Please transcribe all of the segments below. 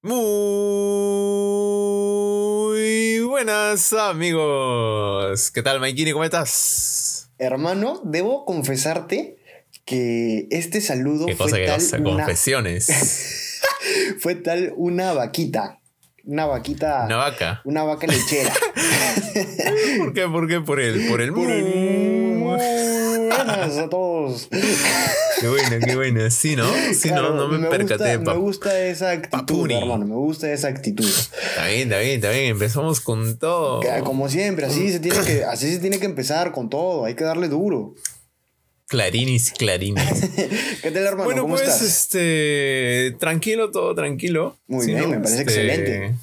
Muy buenas amigos. ¿Qué tal, Maikini? ¿Cómo estás? Hermano, debo confesarte que este saludo ¿Qué fue cosa, qué tal cosa? una, Confesiones. fue tal una vaquita. Una vaquita. Una vaca. Una vaca lechera. ¿Por qué? ¿Por qué? Por el, por el Por el-. Buenas a todos. Qué buena, qué buena. Sí, ¿no? Sí, Claro, no, no me, percaté. Gusta, pa- me gusta esa actitud, Papuni. hermano. Me gusta esa actitud. Está bien, está bien, está bien. Empezamos con todo. Como siempre, así se tiene que, así se tiene que empezar con todo. Hay que darle duro. Clarinis, clarinis. ¿Qué tal, hermano? bueno, ¿Cómo pues, estás? este. Tranquilo, todo tranquilo. Muy bien, ¿no? me parece Este, excelente.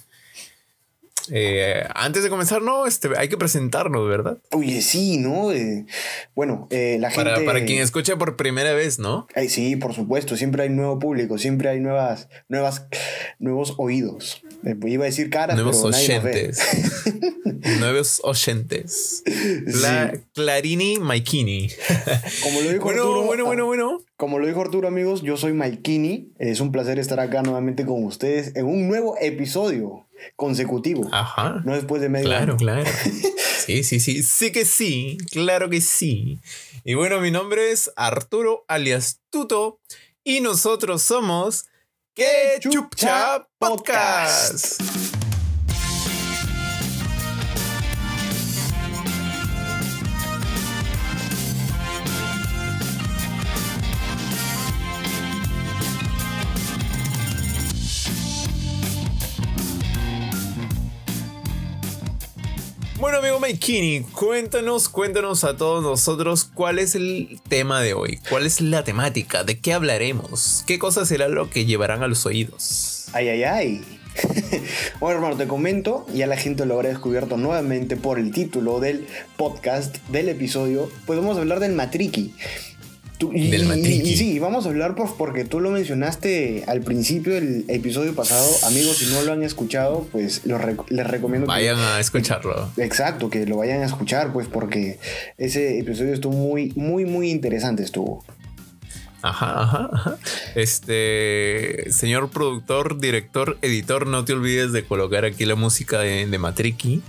Eh, antes de comenzar, no, este, hay que presentarnos, ¿verdad? Oye, sí, ¿no? Eh, bueno, eh, la gente. Para, para quien escucha por primera vez, ¿no? Ay, sí, por supuesto, siempre hay nuevo público, siempre hay nuevas, nuevas, nuevos oídos. Iba a decir caras, Nuevos pero oyentes. Nuevos oyentes. Cla- Sí. Clarini Maikini. Como lo dijo Bueno, Arturo, bueno, ah, bueno, bueno. Como lo dijo Arturo, amigos, yo soy Maikini. Es un placer estar acá nuevamente con ustedes en un nuevo episodio consecutivo. Ajá. No después de medio Claro, año. claro. Sí, sí, sí. Sí que sí. Claro que sí. Y bueno, mi nombre es Arturo alias Tuto. Y nosotros somos Que Chupcha Podcast. Bueno, amigo Maikini, cuéntanos, cuéntanos a todos nosotros cuál es el tema de hoy, cuál es la temática, de qué hablaremos, qué cosa será lo que llevarán a los oídos. Ay, ay, ay. bueno, hermano, te comento, ya la gente lo habrá descubierto nuevamente por el título del podcast, del episodio. Podemos hablar del matriqui. Tú- y, Del y- matriqui. y sí, vamos a hablar pues, porque tú lo mencionaste al principio del episodio pasado. Amigos, si no lo han escuchado, pues rec- les recomiendo que Vayan a escucharlo. Exacto, que lo vayan a escuchar, pues porque ese episodio estuvo muy, muy, muy interesante, estuvo. Ajá, ajá, ajá. Este, señor productor, director, editor, no te olvides de colocar aquí la música de, de Matriki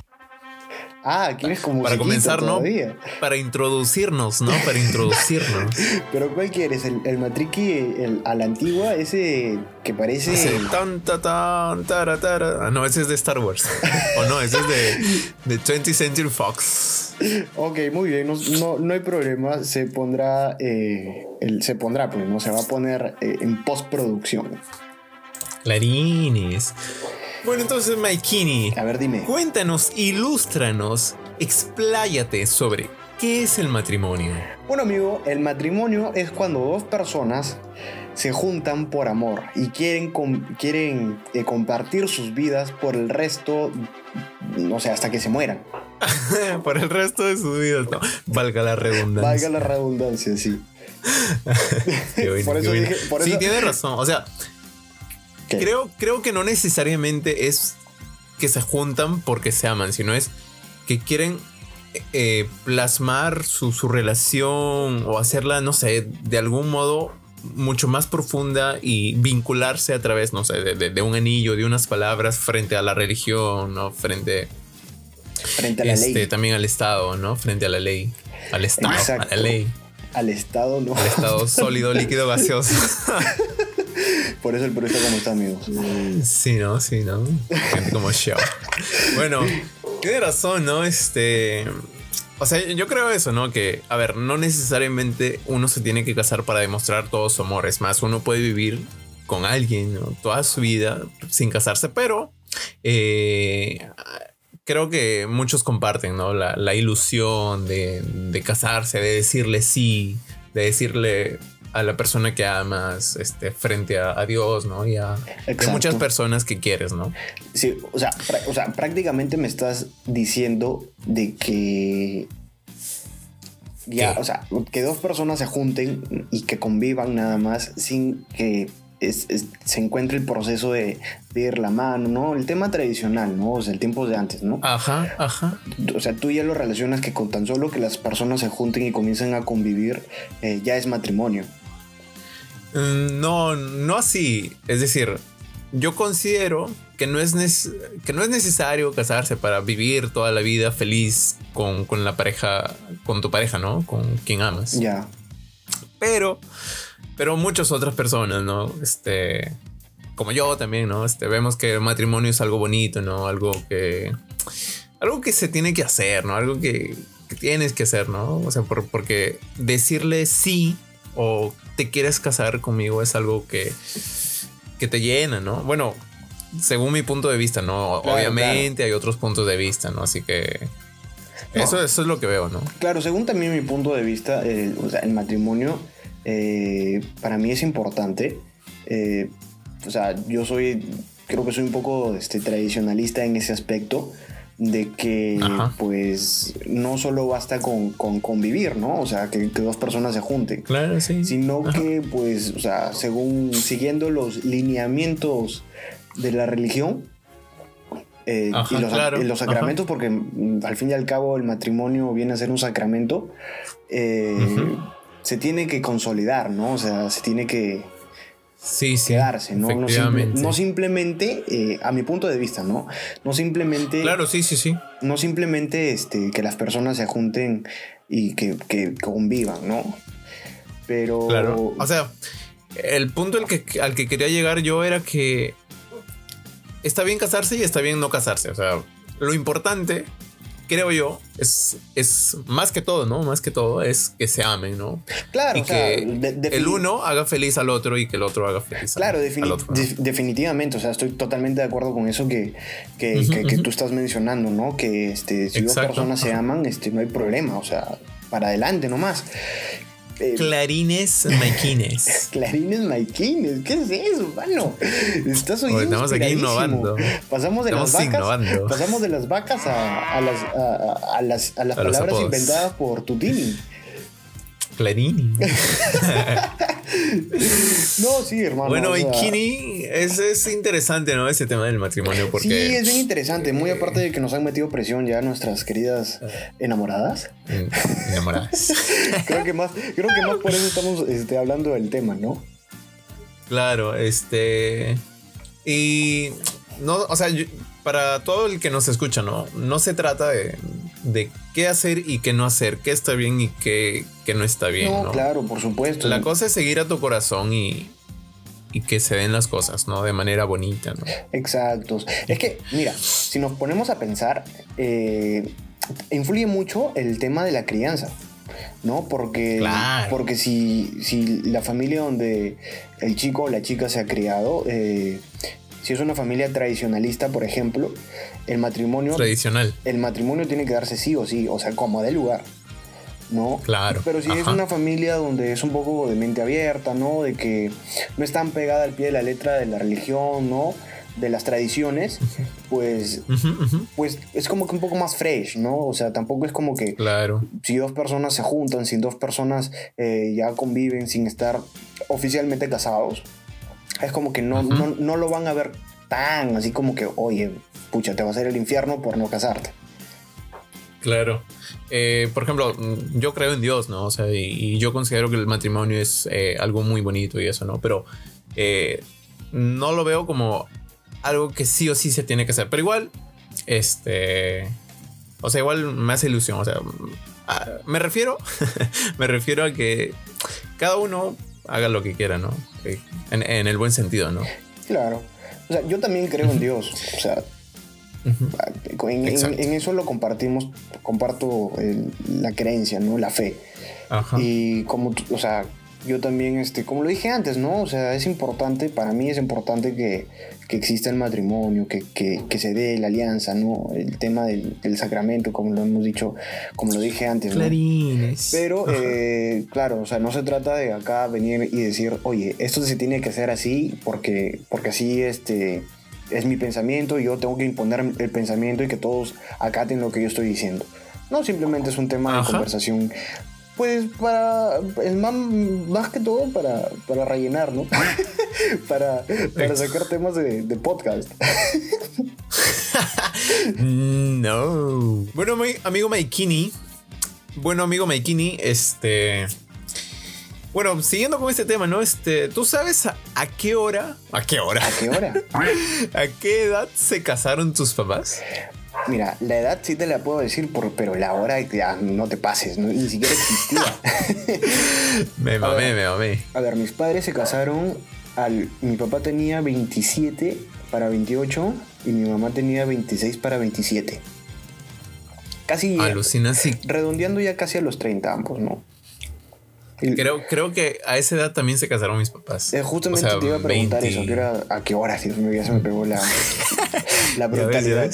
Ah, ¿quieres como para comenzar, ¿no? Para introducirnos, ¿no? Para introducirnos. Pero ¿cuál quieres? ¿El, el matriqui el, a la antigua? Ese que parece... Ese tan, ta, tan, tara, tara. Ah, no, ese es de Star Wars. o no, ese es de, de 20th Century Fox. Ok, muy bien, no, no, no hay problema, se pondrá, eh, el, se pondrá, pues, ¿no? Se va a poner eh, en postproducción. Clarines. Bueno, entonces, Maikini, A ver, dime. cuéntanos, ilústranos, expláyate sobre qué es el matrimonio. Bueno, amigo, el matrimonio es cuando dos personas se juntan por amor y quieren, com- quieren eh, compartir sus vidas por el resto, no sé, hasta que se mueran. Por el resto de sus vidas, no. Valga la redundancia. Valga la redundancia, sí. Qué bueno, por qué eso bueno. dije- por sí, eso- tiene razón. O sea, ¿Qué? creo, creo que no necesariamente es que se juntan porque se aman, sino es que quieren eh, plasmar su, su relación o hacerla, no sé, de algún modo mucho más profunda y vincularse a través, no sé, de, de- de un anillo, de unas palabras frente a la religión, ¿no? Frente Frente a la este, ley. también al Estado, ¿no? Frente a la ley. Al Estado, Exacto. a la ley. Al Estado, no. Al Estado sólido, líquido, gaseoso. Por eso el está como está, amigos. Sí, ¿no? Sí, ¿no? Gente como show. Bueno, tiene razón, ¿no? Este. O sea, yo creo eso, ¿no? Que, a ver, no necesariamente uno se tiene que casar para demostrar todo su amor. Es más, uno puede vivir con alguien toda su vida sin casarse, pero eh, creo que muchos comparten, ¿no? La, la ilusión de, de casarse, de decirle sí, de decirle a la persona que amas este, frente a, a Dios, ¿no? Y a, muchas personas que quieres, ¿no? Sí, o sea, o sea, prácticamente me estás diciendo de que. Ya, ¿Qué? o sea, que dos personas se junten y que convivan nada más sin que es- es- se encuentre el proceso de, de ir la mano, ¿no? El tema tradicional, ¿no? O sea, el tiempo de antes, ¿no? Ajá, ajá. O sea, tú ya lo relacionas que con tan solo que las personas se junten y comiencen a convivir, eh, ya es matrimonio. Mm, No, no así. Es decir, yo considero que no, es que no es necesario casarse para vivir toda la vida feliz con, con la pareja, con tu pareja, ¿no? Con quien amas. Ya. Pero, pero muchas otras personas, ¿no? Este, como yo también, ¿no? Este, vemos que el matrimonio es algo bonito, ¿no? Algo que, algo que se tiene que hacer, ¿no? Algo que, tienes que hacer, ¿no? O sea, porque decirle sí o te quieres casar conmigo es algo que, que te llena, ¿no? Bueno, según mi punto de vista, ¿no? Obviamente hay otros puntos de vista, ¿no? Así que eso, eso es lo que veo, ¿no? Claro, según también mi punto de vista, eh, o sea, el matrimonio eh, para mí es importante. Eh, o sea, yo soy, creo que soy un poco este, tradicionalista en ese aspecto de que pues no solo basta con, convivir, ¿no? O sea, que, dos personas se junten. Claro, sí. Sino que pues, o sea, según, siguiendo los lineamientos de la religión eh, y, los, sacramentos, porque mm, al fin y al cabo el matrimonio viene a ser un sacramento, eh, se tiene que consolidar, ¿no? O sea, se tiene que sí, quedarse, ¿no? No, simplemente, eh, a mi punto de vista, ¿no? No simplemente. Claro, sí, sí, sí. No simplemente este, que las personas se junten y que, convivan, ¿no? Pero. Claro. O sea, el punto al que, al que quería llegar yo era que está bien casarse y está bien no casarse. O sea, lo importante creo yo, es, es más que todo, ¿no? Más que todo es que se amen, ¿no? Claro, y que el uno haga feliz al otro y que el otro haga feliz claro, al otro. definitivamente, o sea, estoy totalmente de acuerdo con eso que, que, tú estás mencionando, ¿no? Que este, si dos personas se aman, este, no hay problema, o sea, para adelante nomás. Eh, Clarines Maiquines. Clarines Maiquines, ¿qué es eso, mano? Estás oyendo. Estamos aquí innovando. Pasamos de las vacas. Pasamos de las vacas a, las, a, las, a las palabras inventadas por Tutini. Clarini. no, sí, hermano. Bueno, y Kini es, es, interesante, ¿no? Ese tema del matrimonio. Porque, sí, es bien interesante. Muy aparte de que nos han metido presión ya nuestras queridas enamoradas. Mm, enamoradas. creo, que más, creo que más por eso estamos este, hablando del tema, ¿no? Claro, este. Y. No, o sea, para todo el que nos escucha, ¿no? No se trata de, de qué hacer y qué no hacer, qué está bien y qué, no está bien. No, claro, por supuesto. La cosa es seguir a tu corazón y, y que se den las cosas, ¿no? De manera bonita, ¿no? Exacto. Es que, mira, si nos ponemos a pensar, eh, influye mucho el tema de la crianza. ¿no? Porque, porque si, si la familia donde el chico o la chica se ha criado, eh, si es una familia tradicionalista, por ejemplo, el matrimonio. Tradicional. El matrimonio tiene que darse sí o sí, o sea, como de lugar. ¿no? Claro. Pero si es una familia donde es un poco de mente abierta, ¿no? De que no es tan pegada al pie de la letra de la religión, ¿no? De las tradiciones, pues, pues es como que un poco más fresh, ¿no? O sea, tampoco es como que claro. si dos personas se juntan, si dos personas eh, ya conviven sin estar oficialmente casados, es como que no, no, lo van a ver tan así como que, oye, pucha, te va a hacer el infierno por no casarte. Claro. Eh, por ejemplo, yo creo en Dios, ¿no? O sea, y, yo considero que el matrimonio es eh, algo muy bonito y eso, ¿no? Pero eh, no lo veo como algo que sí o sí se tiene que hacer. Pero igual, este. O sea, igual me hace ilusión. O sea, me refiero. me refiero a que cada uno haga lo que quiera, ¿no? En, el buen sentido, ¿no? Claro. O sea, yo también creo en Dios. O sea, en, eso lo compartimos, comparto la creencia, ¿no? La fe. Ajá. Y como, o sea, yo también, este, como lo dije antes, ¿no? O sea, es importante, para mí es importante que, que exista el matrimonio, que, que, se dé la alianza, ¿no? El tema del, sacramento, como lo hemos dicho, como lo dije antes, ¿no? Pero, eh, claro, o sea, no se trata de acá venir y decir, oye, esto se tiene que hacer así porque, porque así, este es mi pensamiento y yo tengo que imponer el pensamiento y que todos acaten lo que yo estoy diciendo. No, simplemente es un tema de conversación pues para el más que todo para, para rellenar, ¿no? para, para sacar temas de, podcast. no. Bueno, amigo Maikini. Bueno, amigo Maikini, este. Bueno, siguiendo con este tema, ¿no? Este, ¿tú sabes a, a qué hora? ¿A qué hora? ¿A qué hora? ¿A qué edad se casaron tus papás? Mira, la edad sí te la puedo decir, por, pero la hora ya no te pases, ¿no? ni siquiera existía. me mamé, me mamé. A ver, mis padres se casaron al... Mi papá tenía 27 para 28 y mi mamá tenía 26 para 27. Casi... Alucina, sí. Redondeando ya casi a los 30 ambos, ¿no? Creo, creo que a esa edad también se casaron mis papás. Eh, justamente te iba a preguntar eso, ¿a qué hora? Si ya se me pegó la, la brutalidad.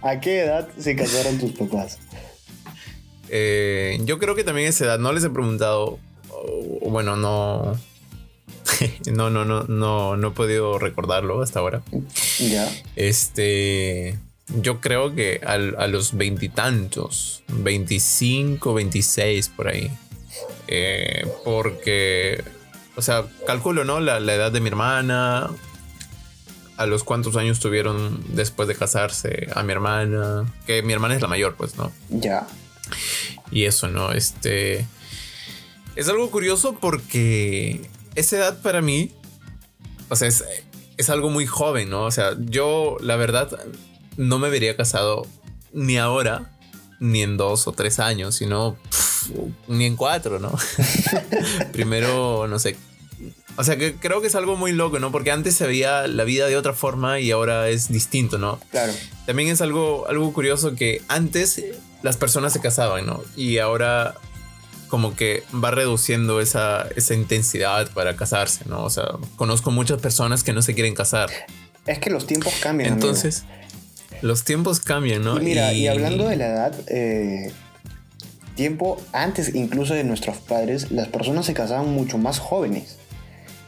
¿A qué edad se casaron tus papás? Eh, yo creo que también a esa edad. No les he preguntado. bueno, no. no, no, no, no, no he podido recordarlo hasta ahora. Ya. Este yo creo que a los veintitantos, 25, 26 por ahí. Eh, porque, o sea, calculo, ¿no? La, edad de mi hermana, a los cuántos años tuvieron después de casarse a mi hermana, que mi hermana es la mayor, pues, ¿no? Ya. Y eso, ¿no? Este... Es algo curioso porque esa edad para mí, o sea, es, es algo muy joven, ¿no? O sea, yo, la verdad, no me vería casado ni ahora, ni en dos o tres años, sino ni en cuatro, ¿no? Primero, no sé. O sea, que creo que es algo muy loco, ¿no? Porque antes se veía la vida de otra forma y ahora es distinto, ¿no? Claro. También es algo, algo curioso que antes las personas se casaban, ¿no? Y ahora como que va reduciendo esa, esa intensidad para casarse, ¿no? O sea, conozco muchas personas que no se quieren casar. Es que los tiempos cambian. Entonces, los tiempos cambian, ¿no? Y mira, y, hablando de la edad, eh, tiempo antes incluso de nuestros padres, las personas se casaban mucho más jóvenes.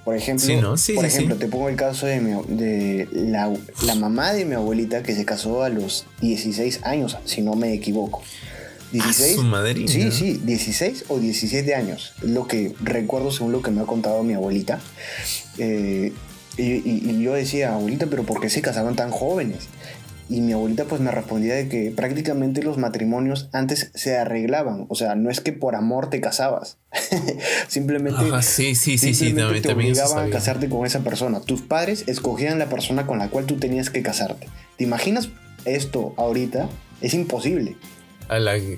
Por ejemplo, sí, ¿no? sí, por ejemplo te pongo el caso de, de la, mamá de mi abuelita que se casó a los 16 años, si no me equivoco. 16. su madrina. Sí, sí, 16 o 17 años. Lo que recuerdo según lo que me ha contado mi abuelita. Eh, y, y, yo decía, abuelita, pero ¿por qué se casaban tan jóvenes? Y mi abuelita pues me respondía de que prácticamente los matrimonios antes se arreglaban, o sea, no es que por amor te casabas, simplemente, sí, sí, sí, sí, también, te obligaban a casarte con esa persona. Tus padres escogían la persona con la cual tú tenías que casarte. ¿Te imaginas esto ahorita? Es imposible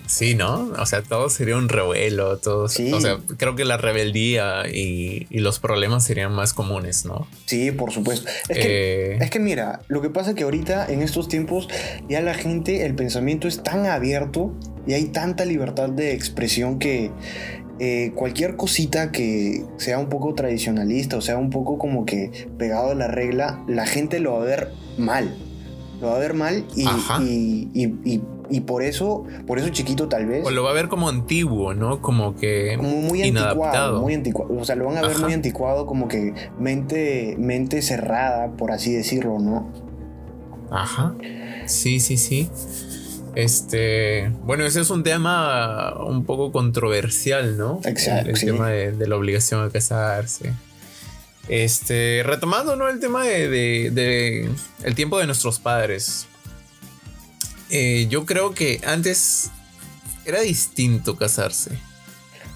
sí, ¿no? O sea, todo sería un revuelo, todo. O sea, creo que la rebeldía y, los problemas serían más comunes, ¿no? Sí, por supuesto. Es, que, eh, es que mira, lo que pasa es que ahorita, en estos tiempos, ya la gente, el pensamiento es tan abierto y hay tanta libertad de expresión que eh, cualquier cosita que sea un poco tradicionalista o sea un poco como que pegado a la regla, la gente lo va a ver mal. Lo va a ver mal y, y y por eso, por eso chiquito tal vez. O lo va a ver como antiguo, ¿no? Como que. Como muy anticuado. Muy anticuado. O sea, lo van a ver muy anticuado, como que mente, mente cerrada, por así decirlo, ¿no? Ajá. Sí, sí, sí. Este. Bueno, ese es un tema un poco controversial, ¿no? Exacto. El, tema de, la obligación a casarse. Este. Retomando, ¿no? El tema de, de el tiempo de nuestros padres. Eh, yo creo que antes era distinto casarse.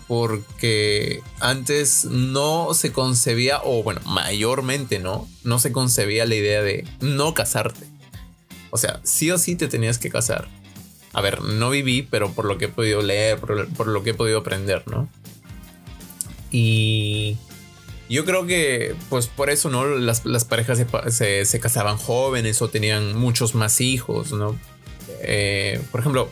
Porque antes no se concebía, o bueno, mayormente no, no se concebía la idea de no casarte. O sea, sí o sí te tenías que casar. A ver, no viví, pero por lo que he podido leer, por, lo que he podido aprender, ¿no? Y yo creo que, pues por eso, ¿no? Las, parejas se, se, casaban jóvenes o tenían muchos más hijos, ¿no? Eh, por ejemplo,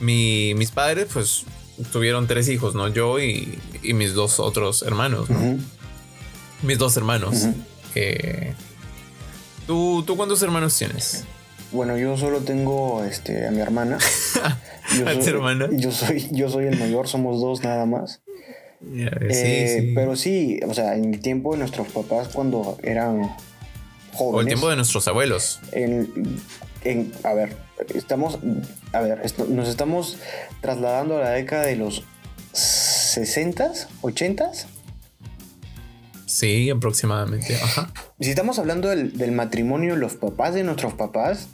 mis padres, pues, tuvieron tres hijos, ¿no? Yo y, mis dos otros hermanos, Mis dos hermanos. Eh, ¿tú, ¿Tú cuántos hermanos tienes? Bueno, yo solo tengo este, a mi hermana. Yo ¿A tu hermana? Yo soy, yo soy el mayor, somos dos nada más. Eh, pero sí, o sea, en el tiempo de nuestros papás cuando eran jóvenes. O el tiempo de nuestros abuelos. En, a ver, estamos, a ver, nos estamos trasladando a la década de los 60s, 80s. Sí, aproximadamente. Si estamos hablando del, matrimonio de los papás de nuestros papás,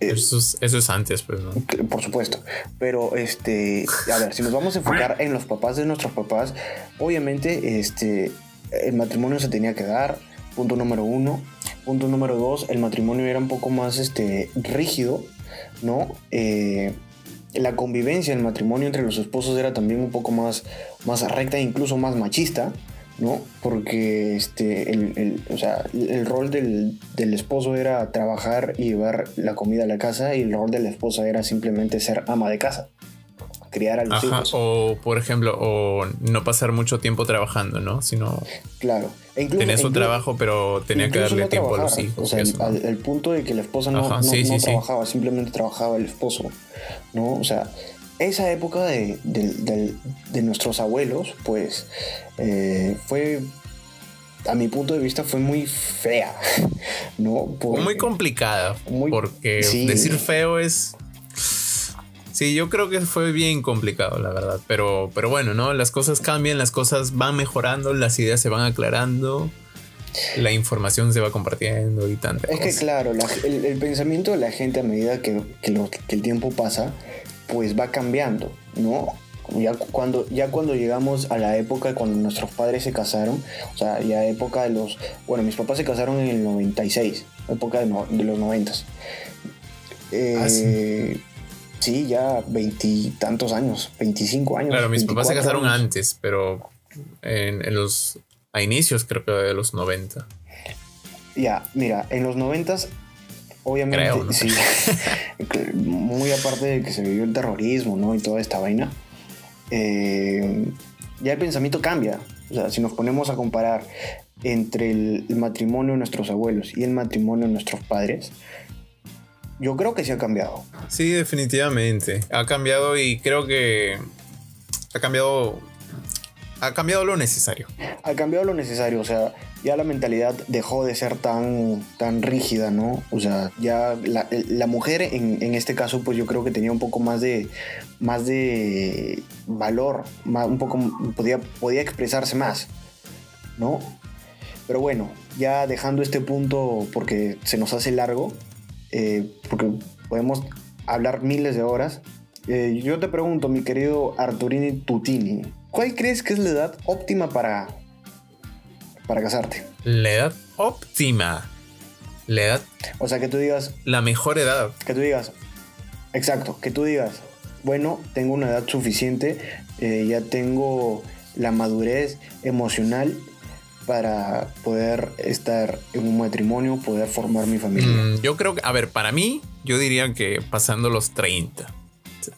eso, es, eso es antes, pues, ¿no? Por supuesto. Pero, este, a ver, si nos vamos a enfocar en los papás de nuestros papás, obviamente, este, el matrimonio se tenía que dar, punto número uno. Punto número dos, el matrimonio era un poco más, este, rígido, ¿no? Eh, la convivencia, el matrimonio entre los esposos era también un poco más, más recta e incluso más machista, ¿no? Porque este, el, o sea, el rol del, esposo era trabajar y llevar la comida a la casa y el rol de la esposa era simplemente ser ama de casa, criar a los hijos. O, por ejemplo, o no pasar mucho tiempo trabajando, ¿no? Sino... Claro. E tenía su trabajo, pero tenía que darle tiempo a los hijos. O sea, el, punto de que la esposa no, trabajaba, simplemente trabajaba el esposo, ¿no? O sea, esa época de, nuestros abuelos, pues eh, fue, a mi punto de vista, fue muy fea, ¿no? muy complicada, porque decir feo es... Sí, yo creo que fue bien complicado, la verdad. Pero, pero bueno, ¿no? Las cosas cambian, las cosas van mejorando, las ideas se van aclarando, la información se va compartiendo y tanto. Es que claro, el, pensamiento de la gente a medida que, que el tiempo pasa pues va cambiando, ¿no? Ya cuando, ya cuando llegamos a la época cuando nuestros padres se casaron, o sea, ya época de los... Bueno, mis papás se casaron en el 96, época de, los 90. Eh, ah, sí. Sí. ya veintitantos años, 25 años. Claro, mis papás se casaron antes, pero en, los... A inicios creo que de los 90. Ya, mira, en los 90 Obviamente, sí. Muy aparte de que se vivió el terrorismo, ¿no? Y toda esta vaina. Eh, ya el pensamiento cambia. O sea, si nos ponemos a comparar entre el, matrimonio de nuestros abuelos y el matrimonio de nuestros padres, yo creo que sí ha cambiado. Sí, definitivamente. Ha cambiado y creo que ha cambiado. Ha cambiado lo necesario. Ha cambiado lo necesario. O sea, ya la mentalidad dejó de ser tan, tan rígida, ¿no? O sea, ya la, mujer en, este caso, pues yo creo que tenía un poco más de, más de valor, un poco, podía, podía expresarse más, ¿no? Pero bueno, ya dejando este punto porque se nos hace largo, eh, porque podemos hablar miles de horas, eh, yo te pregunto, mi querido Arturini Tutini, ¿cuál crees que es la edad óptima para para casarte. La edad óptima. La edad. O sea, que tú digas. La mejor edad. Que tú digas. Exacto, que tú digas. Bueno, tengo una edad suficiente, eh, ya tengo la madurez emocional para poder estar en un matrimonio, poder formar mi familia. Mm, yo creo que, a ver, para mí, yo diría que pasando los 30.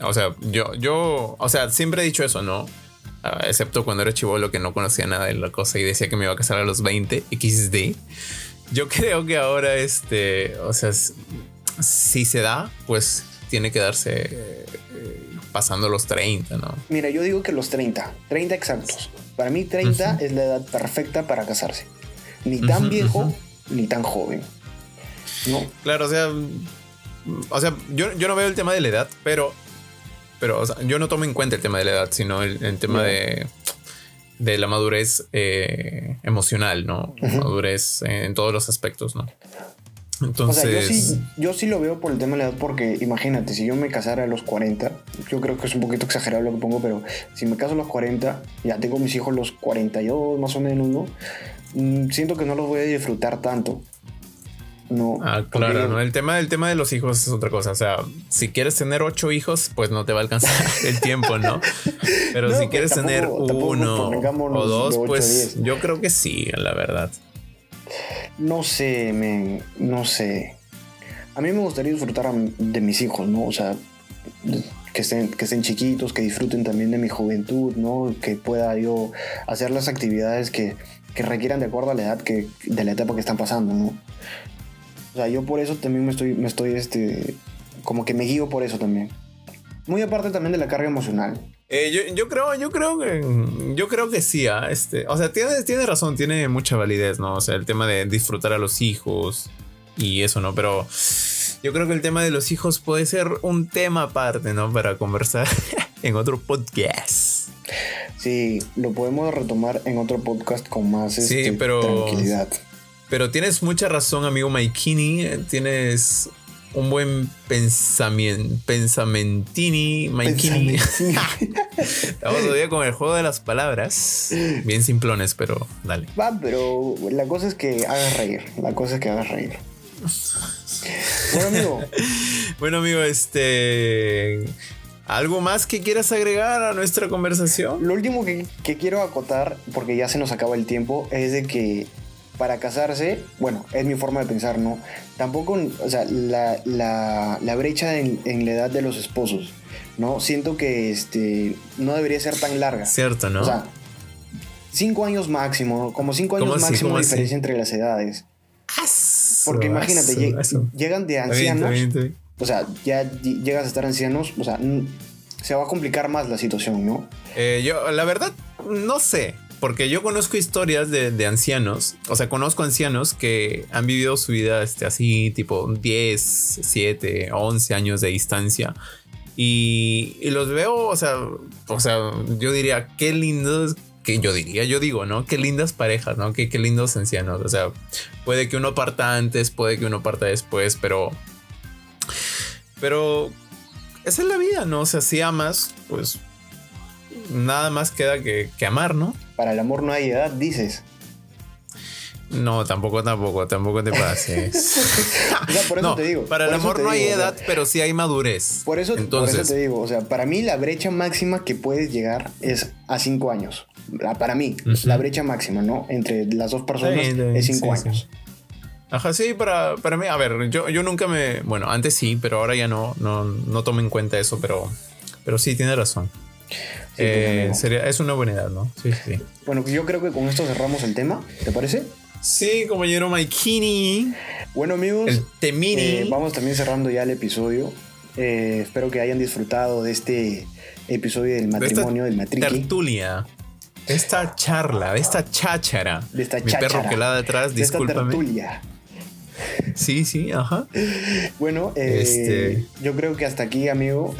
O sea, yo, yo, o sea, siempre he dicho eso, ¿no? Ah, excepto cuando era chivolo que no conocía nada de la cosa y decía que me iba a casar a los 20 XD. Yo creo que ahora, este, o sea, si se da, pues tiene que darse eh, pasando los 30, ¿no? Mira, yo digo que los 30, 30 exactos. Para mí 30 es la edad perfecta para casarse. Ni tan viejo, ni tan joven. ¿No? Claro, o sea, o sea, yo, yo no veo el tema de la edad, pero pero yo no tomo en cuenta el tema de la edad, sino el, tema de, de, la madurez eh, emocional, ¿no? Madurez en todos los aspectos, ¿no? Entonces... O sea, yo sí, yo sí lo veo por el tema de la edad porque imagínate, si yo me casara a los 40, yo creo que es un poquito exagerado lo que pongo, pero si me caso a los 40, ya tengo mis hijos los 42 más o menos, ¿no? Mm, siento que no los voy a disfrutar tanto. No. Ah, claro, ¿no? El tema, el tema de los hijos es otra cosa. O sea, si quieres tener ocho hijos, pues no te va a alcanzar el tiempo, ¿no? Pero si quieres tener uno o dos, pues yo creo que sí, la verdad. No sé, men, no sé. A mí me gustaría disfrutar de mis hijos, ¿no? O sea, que estén, que estén chiquitos, que disfruten también de mi juventud, ¿no? Que pueda yo hacer las actividades que, que requieran de acuerdo a la edad que, de la etapa que están pasando, ¿no? O sea, yo por eso también me estoy, me estoy, este, como que me guío por eso también. Muy aparte también de la carga emocional. Eh, yo, yo, creo, yo creo que, yo creo que sí, ¿ah? este, o sea, tiene, tiene razón, tiene mucha validez, ¿no? O sea, el tema de disfrutar a los hijos y eso, ¿no? Pero yo creo que el tema de los hijos puede ser un tema aparte, ¿no? Para conversar en otro podcast. Sí, lo podemos retomar en otro podcast con más sí, este, pero, tranquilidad. Pero tienes mucha razón, amigo Maikini. Tienes un buen pensamiento, pensamentini, maikini. Estamos todavía con el juego de las palabras. Bien simplones, pero dale. Va, pero la cosa es que hagas reír. La cosa es que hagas reír. Bueno, amigo. bueno, amigo, este. ¿Algo más que quieras agregar a nuestra conversación? Lo último que, que quiero acotar, porque ya se nos acaba el tiempo, es de que para casarse, bueno, es mi forma de pensar, ¿no? Tampoco, o sea, la, la, la brecha en, en, la edad de los esposos, ¿no? Siento que este, no debería ser tan larga. Cierto, ¿no? O sea, cinco años máximo, como cinco años máximo de diferencia entre las edades. Porque imagínate, llegan de ancianos, o sea, ya llegas a estar ancianos, o sea, se va a complicar más la situación, ¿no? Eh, yo, la verdad, no sé. Porque yo conozco historias de, ancianos, o sea, conozco ancianos que han vivido su vida este, así, tipo 10, 7, 11 años de distancia. Y, los veo, o sea, o sea, yo diría, qué lindos, que yo diría, yo digo, ¿no? Qué lindas parejas, ¿no? Qué, qué lindos ancianos. O sea, puede que uno parta antes, puede que uno parta después, pero... Pero esa es la vida, ¿no? O sea, si amas, pues nada más queda que, amar, ¿no? Para el amor no hay edad, dices. No, tampoco, tampoco, tampoco te pases. o sea, por eso te digo. Para el amor no hay edad, pero sí hay madurez. Por eso, Entonces, te digo, o sea, para mí la brecha máxima que puedes llegar es a cinco años. Para mí, la brecha máxima, ¿no? Entre las dos personas es cinco años. Ajá, sí, para, para mí, a ver, yo, yo nunca me, bueno, antes sí, pero ahora ya no, no, no tomo en cuenta eso, pero, pero sí, tiene razón. Eh, sería, es una buena edad, ¿no? Sí, sí. Bueno, yo creo que con esto cerramos el tema, ¿te parece? Sí, compañero Maikini. Bueno, amigos, el temini. Eh, vamos también cerrando ya el episodio. Eh, espero que hayan disfrutado de este episodio del matrimonio, del matriqui. Tertulia. De esta charla, de esta cháchara. De esta Mi perro que la detrás, discúlpame. De tertulia. Sí, sí, ajá. Bueno, este... yo creo que hasta aquí, amigo.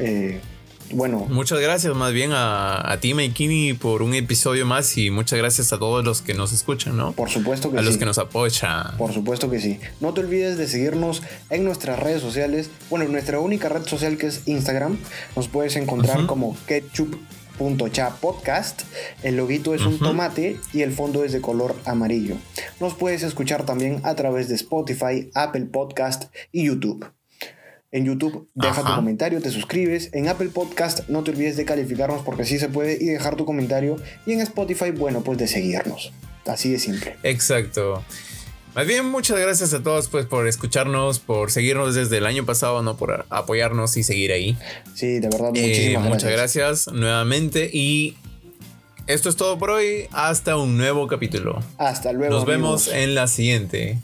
Bueno. Muchas gracias más bien a, a ti, Maikini, por un episodio más y muchas gracias a todos los que nos escuchan, ¿no? Por supuesto que sí. A los que nos apoyan. Por supuesto que sí. No te olvides de seguirnos en nuestras redes sociales. Bueno, nuestra única red social que es Instagram. Nos puedes encontrar como ketchup.cha podcast. El loguito es un tomate y el fondo es de color amarillo. Nos puedes escuchar también a través de Spotify, Apple Podcast y YouTube. En YouTube deja tu comentario, te suscribes. En Apple Podcast no te olvides de calificarnos porque así se puede y dejar tu comentario. Y en Spotify, bueno, pues de seguirnos. Así de simple. Exacto. Más bien, muchas gracias a todos pues por escucharnos, por seguirnos desde el año pasado, ¿no? Por apoyarnos y seguir ahí. Sí, de verdad, muchísimas eh, gracias. Muchas gracias nuevamente y esto es todo por hoy. Hasta un nuevo capítulo. Hasta luego. Nos vemos en la siguiente.